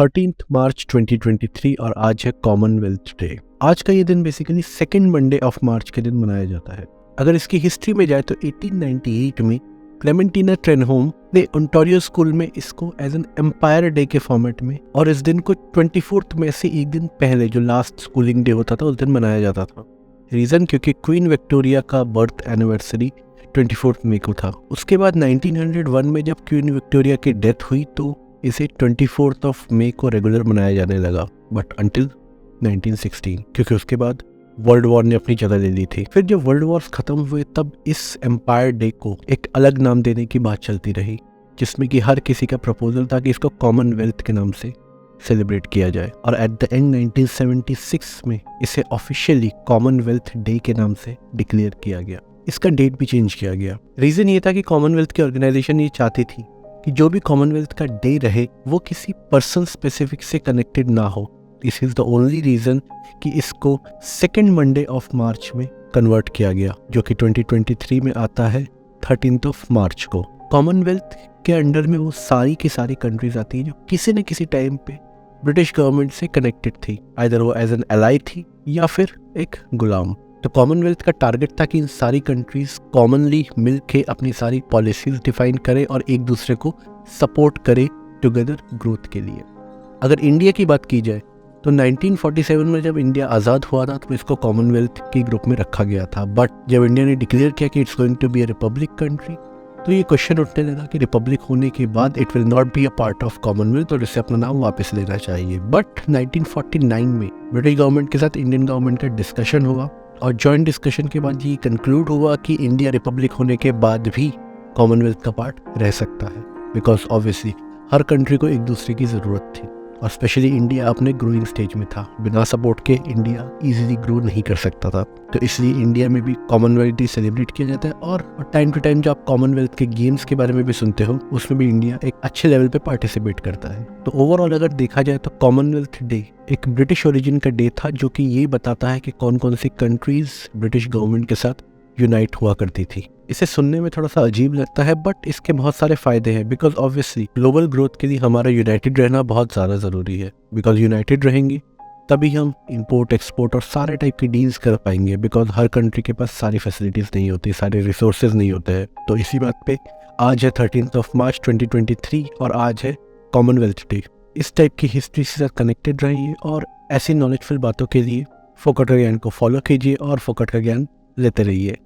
Thirteen मार्च 2023 और आज है कॉमनवेल्थ डे आज का ये दिन basically second Monday of March के दिन मनाया जाता है। अगर इसकी हिस्ट्री में जाए तो 1898 में क्लेमेंटीना ट्रेनहोम ने ओंटारियो स्कूल में इसको एज एन एम्पायर डे के फॉर्मेट में और इस दिन को ट्वेंटी में से एक दिन पहले जो लास्ट स्कूलिंग डे होता था, उस दिन मनाया जाता था। रीज़न क्योंकि क्वीन विक्टोरिया का बर्थ एनिवर्सरी ट्वेंटी मई को था। उसके बाद 1901 में जब क्वीन विक्टोरिया की डेथ हुई तो इसे ट्वेंटी फोर्थ ऑफ़ मे को रेगुलर मनाया जाने लगा बट अंटिल 1916 क्योंकि उसके बाद वर्ल्ड वॉर ने अपनी जगह ले ली थी। फिर जब वर्ल्ड वॉर खत्म हुए, तब इस एम्पायर डे को एक अलग नाम देने की बात चलती रही, जिसमें कि हर किसी का प्रपोजल था कि इसको कॉमनवेल्थ के नाम से सेलिब्रेट किया जाए। और एट द एंड 1976 में इसे ऑफिशियली कॉमनवेल्थ डे के नाम से डिक्लेयर किया गया। इसका डेट भी चेंज किया गया। रीज़न ये था कि कॉमनवेल्थ की ऑर्गेनाइजेशन ये चाहती थी कि जो भी कॉमनवेल्थ का डे रहे, वो किसी पर्सन स्पेसिफिक से कनेक्टेड ना हो। This is the only reason कि इसको सेकेंड मंडे ऑफ़ मार्च में कन्वर्ट किया गया, जो कि 2023 में आता है थर्टीन ऑफ़ मार्च को। कॉमनवेल्थ के अंडर में वो सारी की सारी कंट्रीज़ आती हैं जो किसी न किसी टाइम पे ब्रिटिश गवर्नमेंट से कनेक्टेड थी। आइधर वो एज एन एलाई थी या फिर एक गुलाम। तो कॉमनवेल्थ का टारगेट था कि इन सारी कंट्रीज़ कॉमनली मिल के अपनी सारी पॉलिसीज़ डिफाइन करें और एक दूसरे को सपोर्ट करे टुगेदर ग्रोथ के लिए। अगर इंडिया की बात की जाए तो 1947 में जब इंडिया आज़ाद हुआ था तो इसको कॉमनवेल्थ के ग्रुप में रखा गया था। बट जब इंडिया ने डिक्लेयर किया कि it's going to be a republic country तो ये क्वेश्चन उठने लगा कि रिपब्लिक होने के बाद it will not be a part of Commonwealth और इसे अपना नाम वापस लेना चाहिए। बट 1949 में ब्रिटिश गवर्नमेंट के साथ इंडियन गवर्नमेंट का डिस्कशन हुआ और जॉइंट डिस्कशन के बाद ये कंक्लूड हुआ कि इंडिया रिपब्लिक होने के बाद भी कॉमनवेल्थ का पार्ट रह सकता है बिकॉज़ ऑब्वियसली हर कंट्री को एक दूसरे की ज़रूरत थी। और स्पेशली इंडिया अपने ग्रोइंग स्टेज में था। बिना सपोर्ट के इंडिया इजीली ग्रो नहीं कर सकता था। तो इसलिए इंडिया में भी कॉमनवेल्थ डे सेलिब्रेट किया जाता है और टाइम टू टाइम जो आप कॉमनवेल्थ के गेम्स के बारे में भी सुनते हो, उसमें भी इंडिया एक अच्छे लेवल पे पार्टिसिपेट करता है। तो ओवरऑल अगर देखा जाए तो कॉमनवेल्थ डे एक ब्रिटिश ओरिजिन का डे था, जो कि ये बताता है कि कौन कौन सी कंट्रीज़ ब्रिटिश गवर्नमेंट के साथ यूनाइट हुआ करती थी। इसे सुनने में थोड़ा सा अजीब लगता है बट इसके बहुत सारे फ़ायदे हैं बिकॉज़ ऑब्वियसली ग्लोबल ग्रोथ के लिए हमारा यूनाइटेड रहना बहुत ज़्यादा ज़रूरी है। बिकॉज़ यूनाइटेड रहेंगे, तभी हम इंपोर्ट एक्सपोर्ट और सारे टाइप की डील्स कर पाएँगे बिकॉज़ हर कंट्री के पास सारी फैसिलिटीज़ नहीं होती, सारे रिसोर्सेज नहीं होते हैं। तो इसी बात पे आज है थर्टीन ऑफ़ मार्च 2023 और आज है कॉमनवेल्थ डे इस टाइप की हिस्ट्री से कनेक्टेड रहिए और ऐसी नॉलेजफुल बातों के लिए फोकट का ज्ञान को फॉलो कीजिए और फोकट का ज्ञान लेते रहिए।